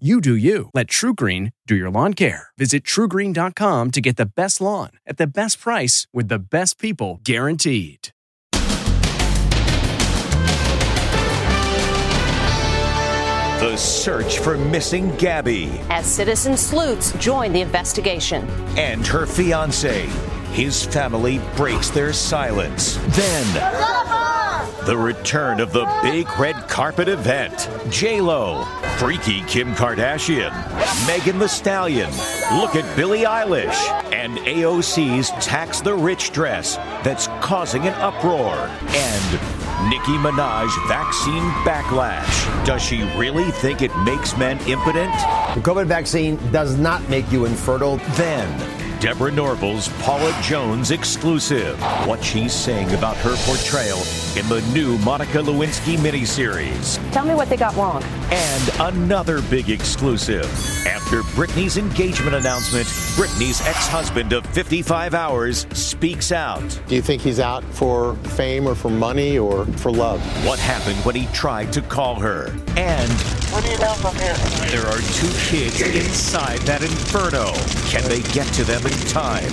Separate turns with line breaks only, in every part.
You do you. Let TrueGreen do your lawn care. Visit truegreen.com to get the best lawn at the best price with the best people guaranteed.
The search for missing Gabby
As citizen sleuths join the investigation.
and her fiance. His family breaks their silence. Then, the return of the big red carpet event. J-Lo, freaky Kim Kardashian, Megan Thee Stallion, look at Billie Eilish, and AOC's tax the rich dress that's causing an uproar. And Nicki Minaj vaccine backlash. Does she really think it makes men impotent?
The COVID vaccine does not make you infertile.
Then, Deborah Norville's Paula Jones exclusive. What she's saying about her portrayal in the new Monica Lewinsky miniseries.
Tell me what they got wrong.
And another big exclusive. After Britney's engagement announcement, Britney's ex husband of 55 hours speaks out.
Do you think he's out for fame or for money or for love?
What happened when he tried to call her? And What do you know from here? there are two kids inside that inferno. Can they get to them in time?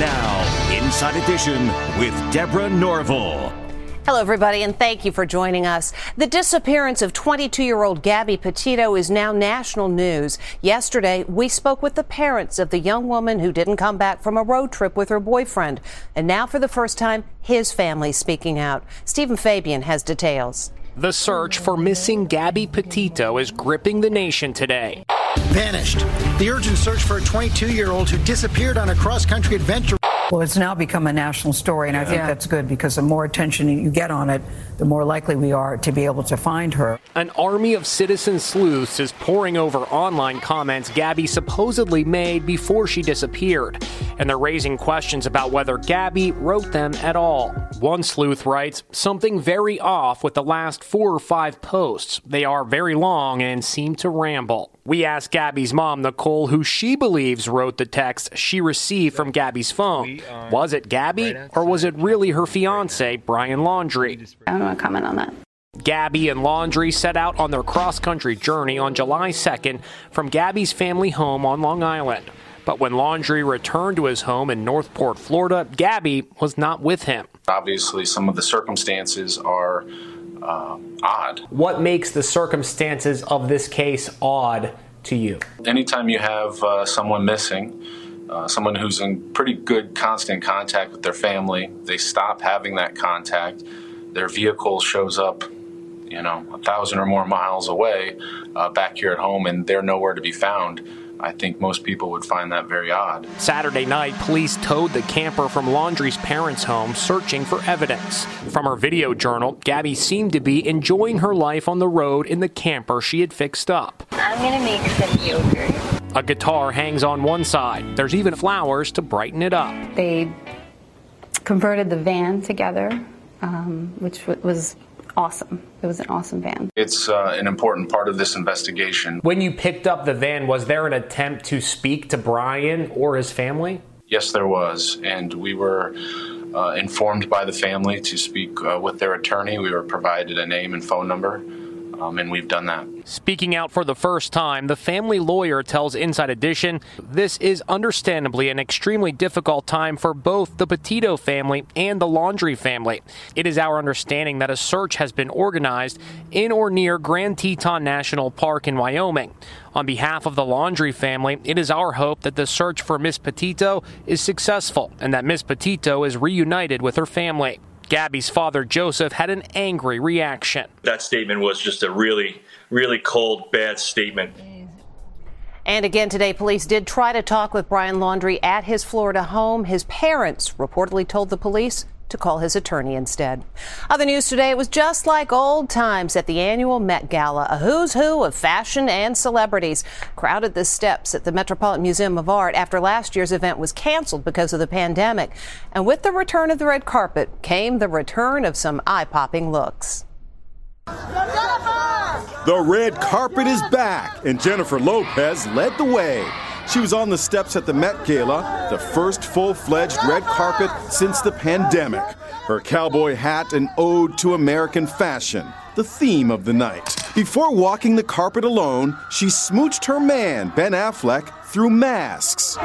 Now, Inside Edition with Deborah Norville.
Hello, everybody, and thank you for joining us. The disappearance of 22 year old Gabby Petito is now national news. Yesterday, we spoke with the parents of the young woman who didn't come back from a road trip with her boyfriend. And now, for the first time, his family speaking out. Stephen Fabian has details.
The search for missing Gabby Petito is gripping the nation today.
Vanished. The urgent search for a 22 year old who disappeared on a cross country adventure.
Well, it's now become a national story, and I think that's good because the more attention you get on it, the more likely we are to be able to find her.
An army of citizen sleuths is pouring over online comments Gabby supposedly made before she disappeared, and they're raising questions about whether Gabby wrote them at all. One sleuth writes, Something very off with the last four or five posts. They are very long and seem to ramble. We asked Gabby's mom, Nicole, who she believes wrote the text she received from Gabby's phone. Was it Gabby, or was it really her fiance, Brian Laundrie?
I don't want to comment on that.
Gabby and Laundrie set out on their cross country journey on July 2nd from Gabby's family home on Long Island. But when Laundrie returned to his home in North Port, Florida, Gabby was not with him.
Obviously, some of the circumstances are uh, odd.
What makes the circumstances of this case odd to you?
Anytime you have uh, someone missing, uh, someone who's in pretty good constant contact with their family, they stop having that contact, their vehicle shows up, you know, a thousand or more miles away uh, back here at home, and they're nowhere to be found. I think most people would find that very odd.
Saturday night, police towed the camper from Laundrie's parents' home searching for evidence. From her video journal, Gabby seemed to be enjoying her life on the road in the camper she had fixed up.
I'm gonna make some yogurt.
A guitar hangs on one side. There's even flowers to brighten it up.
They converted the van together, um, which w- was awesome. It was an awesome van.
It's uh, an important part of this investigation.
When you picked up the van, was there an attempt to speak to Brian or his family?
Yes, there was, and we were uh, informed by the family to speak uh, with their attorney. We were provided a name and phone number, um, and we've done that.
Speaking out for the first time, the family lawyer tells Inside Edition this is understandably an extremely difficult time for both the Petito family and the Laundrie family. It is our understanding that a search has been organized in or near Grand Teton National Park in Wyoming. On behalf of the Laundrie family, it is our hope that the search for Miss Petito is successful and that Miss Petito is reunited with her family. Gabby's father, Joseph, had an angry reaction.
That statement was just a really, really cold, bad statement.
And again today, police did try to talk with Brian Laundrie at his Florida home. His parents reportedly told the police to call his attorney instead. Other news today, it was just like old times at the annual Met Gala. A who's who of fashion and celebrities crowded the steps at the Metropolitan Museum of Art after last year's event was canceled because of the pandemic. And with the return of the red carpet came the return of some eye popping looks.
The red carpet is back, and Jennifer Lopez led the way. She was on the steps at the Met Gala, the first full fledged red carpet since the pandemic. Her cowboy hat, an ode to American fashion, the theme of the night. Before walking the carpet alone, she smooched her man, Ben Affleck, through masks.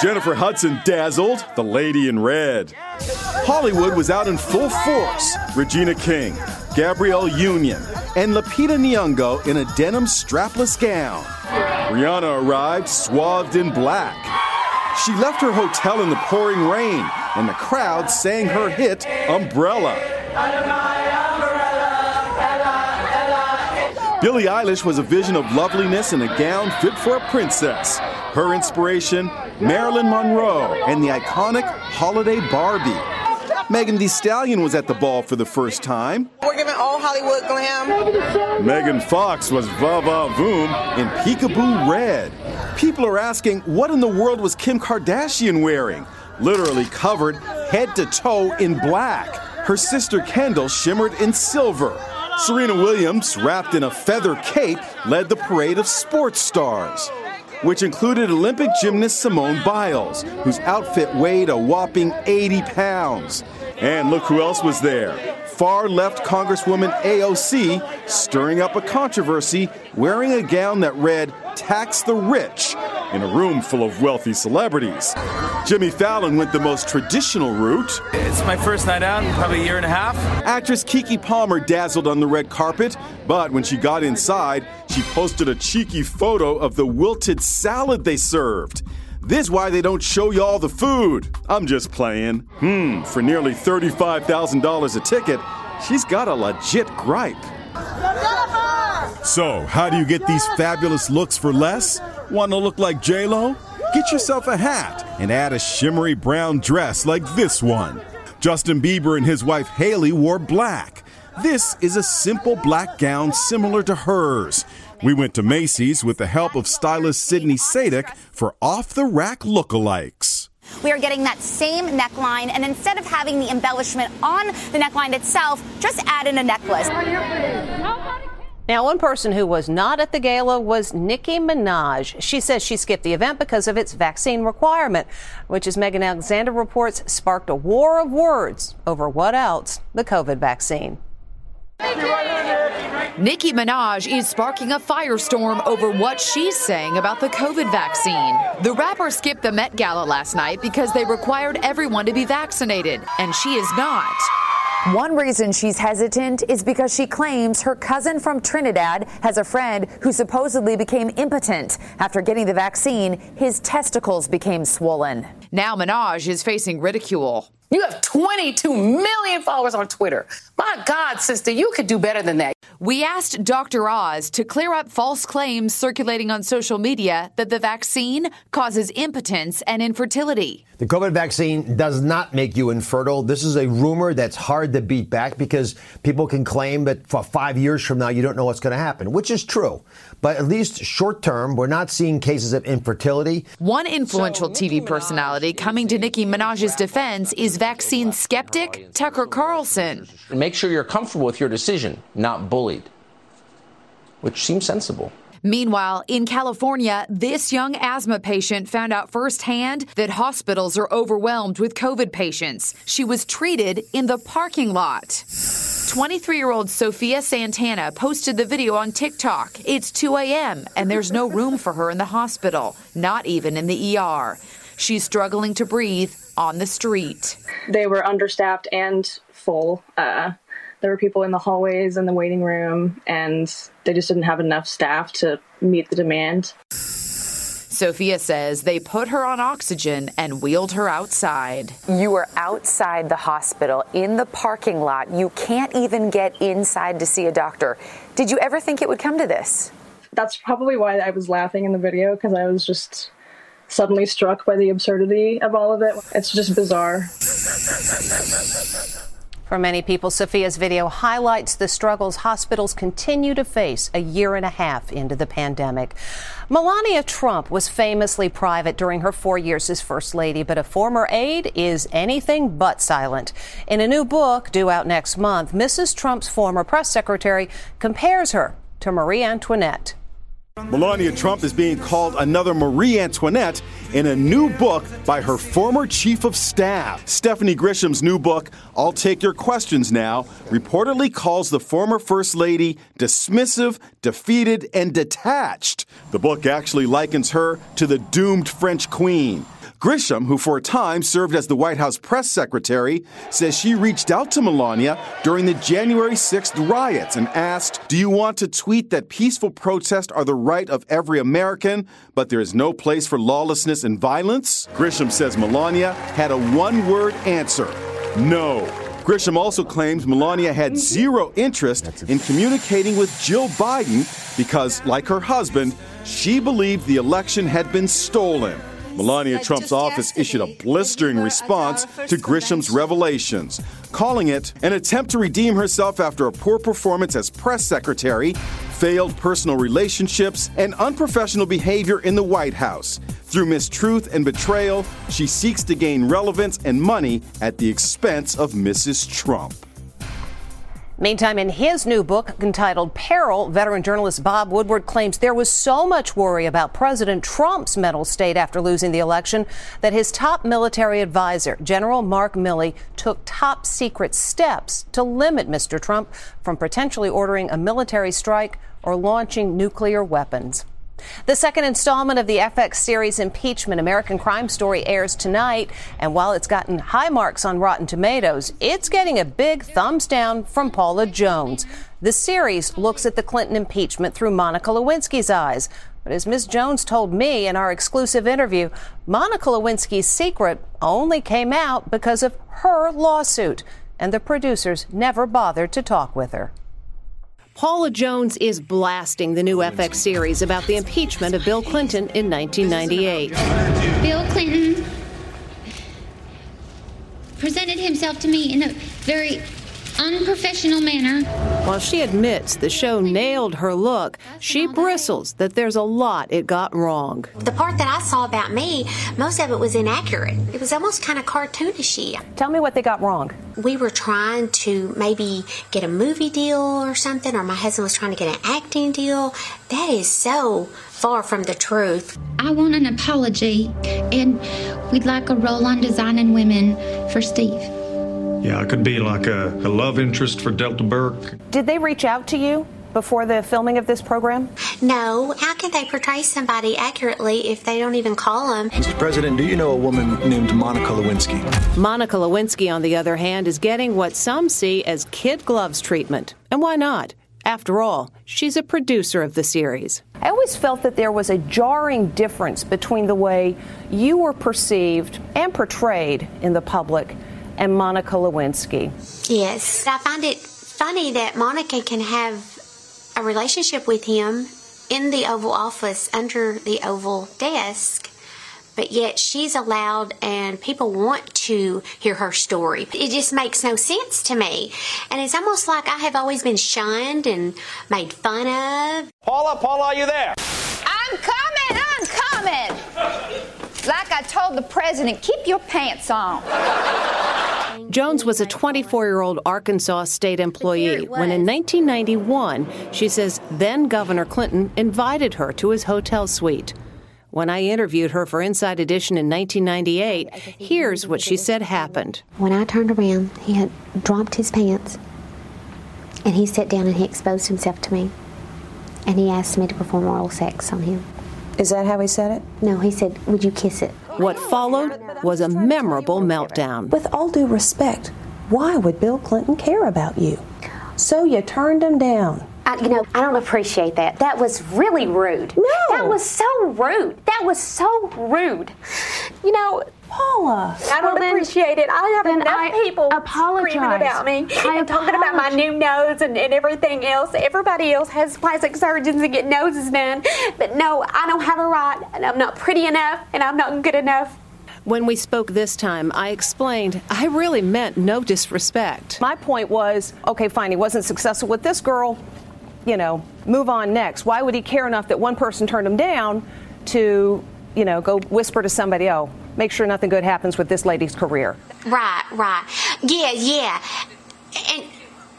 Jennifer Hudson dazzled the lady in red. Hollywood was out in full force. Regina King, Gabrielle Union, and Lupita Nyong'o in a denim strapless gown. Rihanna arrived swathed in black. She left her hotel in the pouring rain, and the crowd sang her hit Umbrella. Billie Eilish was a vision of loveliness in a gown fit for a princess. Her inspiration, Marilyn Monroe and the iconic Holiday Barbie. Megan Thee Stallion was at the ball for the first time.
We're giving all Hollywood glam.
Megan Fox was va va voom in peekaboo red. People are asking, what in the world was Kim Kardashian wearing? Literally covered head to toe in black. Her sister Kendall shimmered in silver. Serena Williams, wrapped in a feather cape, led the parade of sports stars, which included Olympic gymnast Simone Biles, whose outfit weighed a whopping 80 pounds. And look who else was there far left Congresswoman AOC stirring up a controversy wearing a gown that read, Tax the Rich, in a room full of wealthy celebrities. Jimmy Fallon went the most traditional route.
It's my first night out in probably a year and a half.
Actress Keke Palmer dazzled on the red carpet, but when she got inside, she posted a cheeky photo of the wilted salad they served. This is why they don't show you all the food. I'm just playing. Hmm, for nearly $35,000 a ticket, she's got a legit gripe. So, how do you get these fabulous looks for less? Want to look like J-Lo? Get yourself a hat and add a shimmery brown dress like this one. Justin Bieber and his wife Hailey wore black. This is a simple black gown similar to hers. We went to Macy's with the help of stylist Sydney Sadik for off the rack lookalikes.
We are getting that same neckline, and instead of having the embellishment on the neckline itself, just add in a necklace.
Now, one person who was not at the gala was Nicki Minaj. She says she skipped the event because of its vaccine requirement, which, as Megan Alexander reports, sparked a war of words over what else? The COVID vaccine.
Nicki Minaj is sparking a firestorm over what she's saying about the COVID vaccine. The rapper skipped the Met Gala last night because they required everyone to be vaccinated, and she is not.
One reason she's hesitant is because she claims her cousin from Trinidad has a friend who supposedly became impotent. After getting the vaccine, his testicles became swollen.
Now Minaj is facing ridicule.
You have 22 million followers on Twitter. My God, sister, you could do better than that.
We asked Dr. Oz to clear up false claims circulating on social media that the vaccine causes impotence and infertility.
The COVID vaccine does not make you infertile. This is a rumor that's hard to beat back because people can claim that for five years from now you don't know what's going to happen, which is true. But at least short term, we're not seeing cases of infertility.
One influential TV personality coming to Nicki Minaj's defense is vaccine skeptic Tucker Carlson.
Make sure you're comfortable with your decision, not bullied, which seems sensible.
Meanwhile, in California, this young asthma patient found out firsthand that hospitals are overwhelmed with COVID patients. She was treated in the parking lot. 23 year old Sophia Santana posted the video on TikTok. It's 2 a.m., and there's no room for her in the hospital, not even in the ER. She's struggling to breathe on the street.
They were understaffed and full. Uh, there were people in the hallways and the waiting room, and they just didn't have enough staff to meet the demand.
Sophia says they put her on oxygen and wheeled her outside.
You were outside the hospital in the parking lot. You can't even get inside to see a doctor. Did you ever think it would come to this?
That's probably why I was laughing in the video because I was just suddenly struck by the absurdity of all of it. It's just bizarre.
For many people, Sophia's video highlights the struggles hospitals continue to face a year and a half into the pandemic. Melania Trump was famously private during her four years as First Lady, but a former aide is anything but silent. In a new book due out next month, Mrs. Trump's former press secretary compares her to Marie Antoinette.
Melania Trump is being called another Marie Antoinette in a new book by her former chief of staff. Stephanie Grisham's new book, I'll Take Your Questions Now, reportedly calls the former First Lady dismissive, defeated, and detached. The book actually likens her to the doomed French queen. Grisham, who for a time served as the White House press secretary, says she reached out to Melania during the January 6th riots and asked, Do you want to tweet that peaceful protests are the right of every American, but there is no place for lawlessness and violence? Grisham says Melania had a one word answer no. Grisham also claims Melania had zero interest in communicating with Jill Biden because, like her husband, she believed the election had been stolen. Melania Trump's office issued a blistering response to Grisham's revelations, calling it an attempt to redeem herself after a poor performance as press secretary, failed personal relationships, and unprofessional behavior in the White House. Through mistruth and betrayal, she seeks to gain relevance and money at the expense of Mrs. Trump.
Meantime, in his new book entitled Peril, veteran journalist Bob Woodward claims there was so much worry about President Trump's mental state after losing the election that his top military advisor, General Mark Milley, took top secret steps to limit Mr. Trump from potentially ordering a military strike or launching nuclear weapons. The second installment of the FX series Impeachment American Crime Story airs tonight, and while it's gotten high marks on Rotten Tomatoes, it's getting a big thumbs down from Paula Jones. The series looks at the Clinton impeachment through Monica Lewinsky's eyes. But as Ms. Jones told me in our exclusive interview, Monica Lewinsky's secret only came out because of her lawsuit, and the producers never bothered to talk with her. Paula Jones is blasting the new FX series about the impeachment of Bill Clinton in 1998.
Bill Clinton presented himself to me in a very unprofessional manner.
While she admits the show nailed her look, she bristles that there's a lot it got wrong.
The part that I saw about me, most of it was inaccurate. It was almost kind of cartoonishy.
Tell me what they got wrong.
We were trying to maybe get a movie deal or something, or my husband was trying to get an acting deal. That is so far from the truth.
I want an apology, and we'd like a role on Designing Women for Steve.
Yeah, I could be like a, a love interest for Delta Burke.
Did they reach out to you before the filming of this program?
No. How can they portray somebody accurately if they don't even call them?
Mr. President, do you know a woman named Monica Lewinsky?
Monica Lewinsky, on the other hand, is getting what some see as kid gloves treatment. And why not? After all, she's a producer of the series. I always felt that there was a jarring difference between the way you were perceived and portrayed in the public and Monica Lewinsky.
Yes. I find it funny that Monica can have a relationship with him in the Oval Office under the Oval desk, but yet she's allowed and people want to hear her story. It just makes no sense to me. And it's almost like I have always been shunned and made fun of.
Paula, Paula, are you there?
I'm coming, I'm coming. Like I told the president, keep your pants on.
Jones was a 24 year old Arkansas state employee when in 1991, she says then Governor Clinton invited her to his hotel suite. When I interviewed her for Inside Edition in 1998, here's what she said happened.
When I turned around, he had dropped his pants and he sat down and he exposed himself to me. And he asked me to perform oral sex on him.
Is that how he said it?
No, he said, Would you kiss it?
What followed was a memorable meltdown.
With all due respect, why would Bill Clinton care about you? So you turned him down.
I, you know, I don't appreciate that. That was really rude.
No.
That was so rude. That was so rude. You know,
Paula.
I don't
well,
appreciate it. I have enough
I
people
apologize.
screaming about me
I
and talking about my new nose and, and everything else. Everybody else has plastic surgeons and get noses done, but no, I don't have a right, and I'm not pretty enough, and I'm not good enough.
When we spoke this time, I explained I really meant no disrespect. My point was okay, fine, he wasn't successful with this girl, you know, move on next. Why would he care enough that one person turned him down to, you know, go whisper to somebody, oh, make sure nothing good happens with this lady's career?
Right, right. Yeah, yeah. And,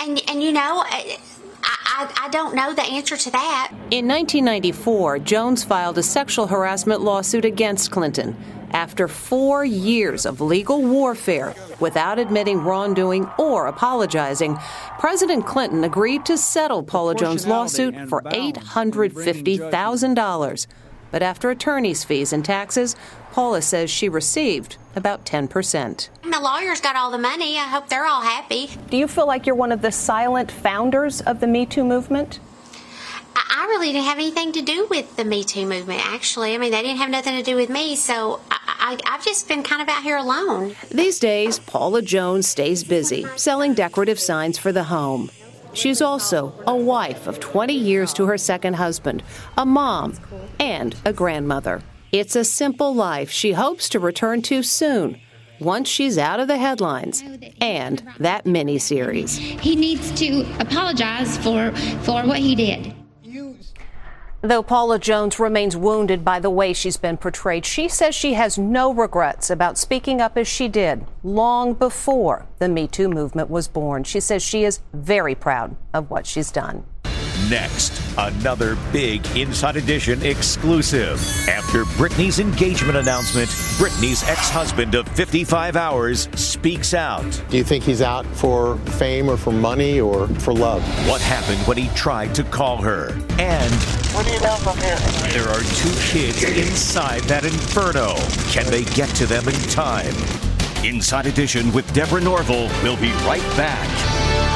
and, and you know, uh, I, I, I don't know the answer to that.
In 1994, Jones filed a sexual harassment lawsuit against Clinton after four years of legal warfare without admitting wrongdoing or apologizing, President Clinton agreed to settle Paula Jones' lawsuit for $850,000. But after attorney's fees and taxes, Paula says she received about 10%.
The lawyers got all the money. I hope they're all happy.
Do you feel like you're one of the silent founders of the Me Too movement?
I really didn't have anything to do with the Me Too movement, actually. I mean, they didn't have nothing to do with me, so I, have just been kind of out here alone.
These days, Paula Jones stays busy selling decorative signs for the home. She's also a wife of 20 years to her second husband, a mom, and a grandmother. It's a simple life she hopes to return to soon once she's out of the headlines and that mini series.
He needs to apologize for for what he did.
Though Paula Jones remains wounded by the way she's been portrayed, she says she has no regrets about speaking up as she did long before the Me Too movement was born. She says she is very proud of what she's done.
Next, another big Inside Edition exclusive. After Britney's engagement announcement, Britney's ex husband of 55 hours speaks out.
Do you think he's out for fame or for money or for love?
What happened when he tried to call her? And
what do you know from here?
There are two kids inside that inferno. Can they get to them in time? Inside Edition with Deborah Norville will be right back.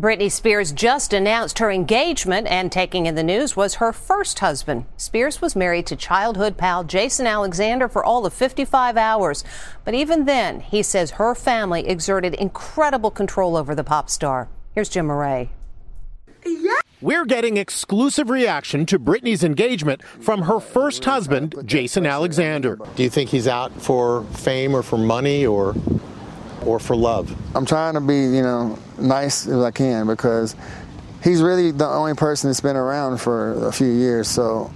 Britney Spears just announced her engagement, and taking in the news was her first husband. Spears was married to childhood pal Jason Alexander for all of 55 hours. But even then, he says her family exerted incredible control over the pop star. Here's Jim Murray.
We're getting exclusive reaction to Britney's engagement from her first husband, Jason Alexander.
Do you think he's out for fame or for money or or for love?
I'm trying to be, you know, nice as I can because he's really the only person that's been around for a few years. So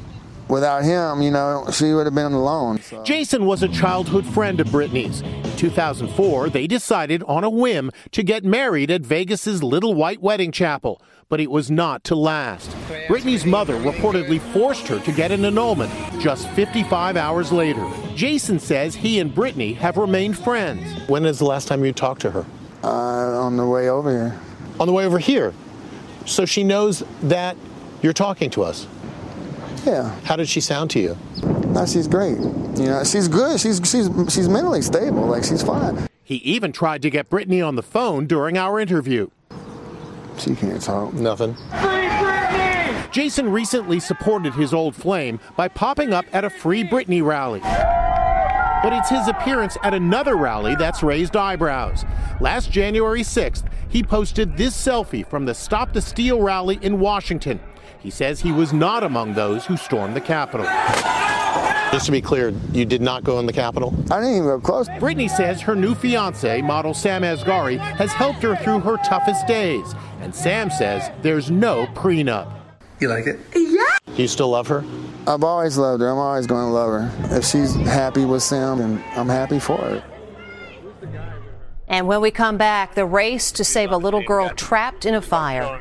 without him, you know, she would have been alone. So.
Jason was a childhood friend of Britney's. In 2004, they decided on a whim to get married at Vegas's Little White Wedding Chapel, but it was not to last. Britney's mother reportedly forced her to get an annulment just 55 hours later. Jason says he and Britney have remained friends.
When is the last time you talked to her?
Uh, on the way over here.
On the way over here? So she knows that you're talking to us?
Yeah.
How did she sound to you?
No, she's great. You know, she's good. She's she's she's mentally stable. Like she's fine.
He even tried to get Britney on the phone during our interview.
She can't talk.
Nothing. Free Britney!
Jason recently supported his old flame by popping up at a Free Britney rally. But it's his appearance at another rally that's raised eyebrows. Last January 6th, he posted this selfie from the Stop the Steal rally in Washington. He says he was not among those who stormed the Capitol.
Just to be clear, you did not go in the Capitol?
I didn't even go close.
Britney says her new fiance, model Sam Asghari, has helped her through her toughest days. And Sam says there's no prenup.
You like it?
Yeah.
Do you still love her?
I've always loved her. I'm always going to love her. If she's happy with Sam, then I'm happy for her.
And when we come back, the race to save a little girl trapped in a fire.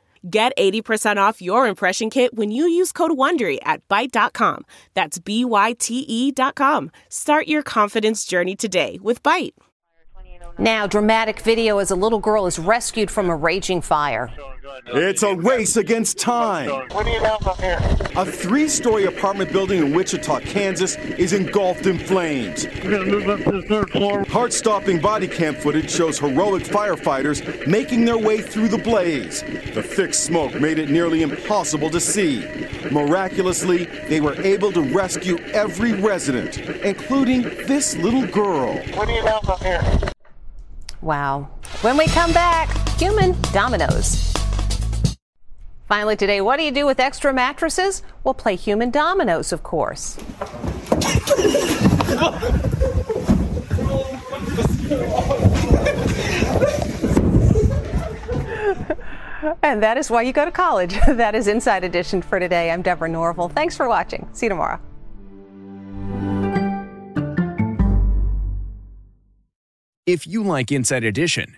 Get 80% off your impression kit when you use code WONDERY at Byte.com. That's B-Y-T-E dot com. Start your confidence journey today with Byte.
Now, dramatic video as a little girl is rescued from a raging fire.
It's a race against time.
What do you have up here?
A three story apartment building in Wichita, Kansas is engulfed in flames.
We're going to move up to the third floor.
Heart stopping body cam footage shows heroic firefighters making their way through the blaze. The thick smoke made it nearly impossible to see. Miraculously, they were able to rescue every resident, including this little girl.
What do you have up here?
Wow. When we come back, human dominoes. Finally, today, what do you do with extra mattresses? We'll play human dominoes, of course. and that is why you go to college. That is Inside Edition for today. I'm Deborah Norville. Thanks for watching. See you tomorrow.
If you like Inside Edition,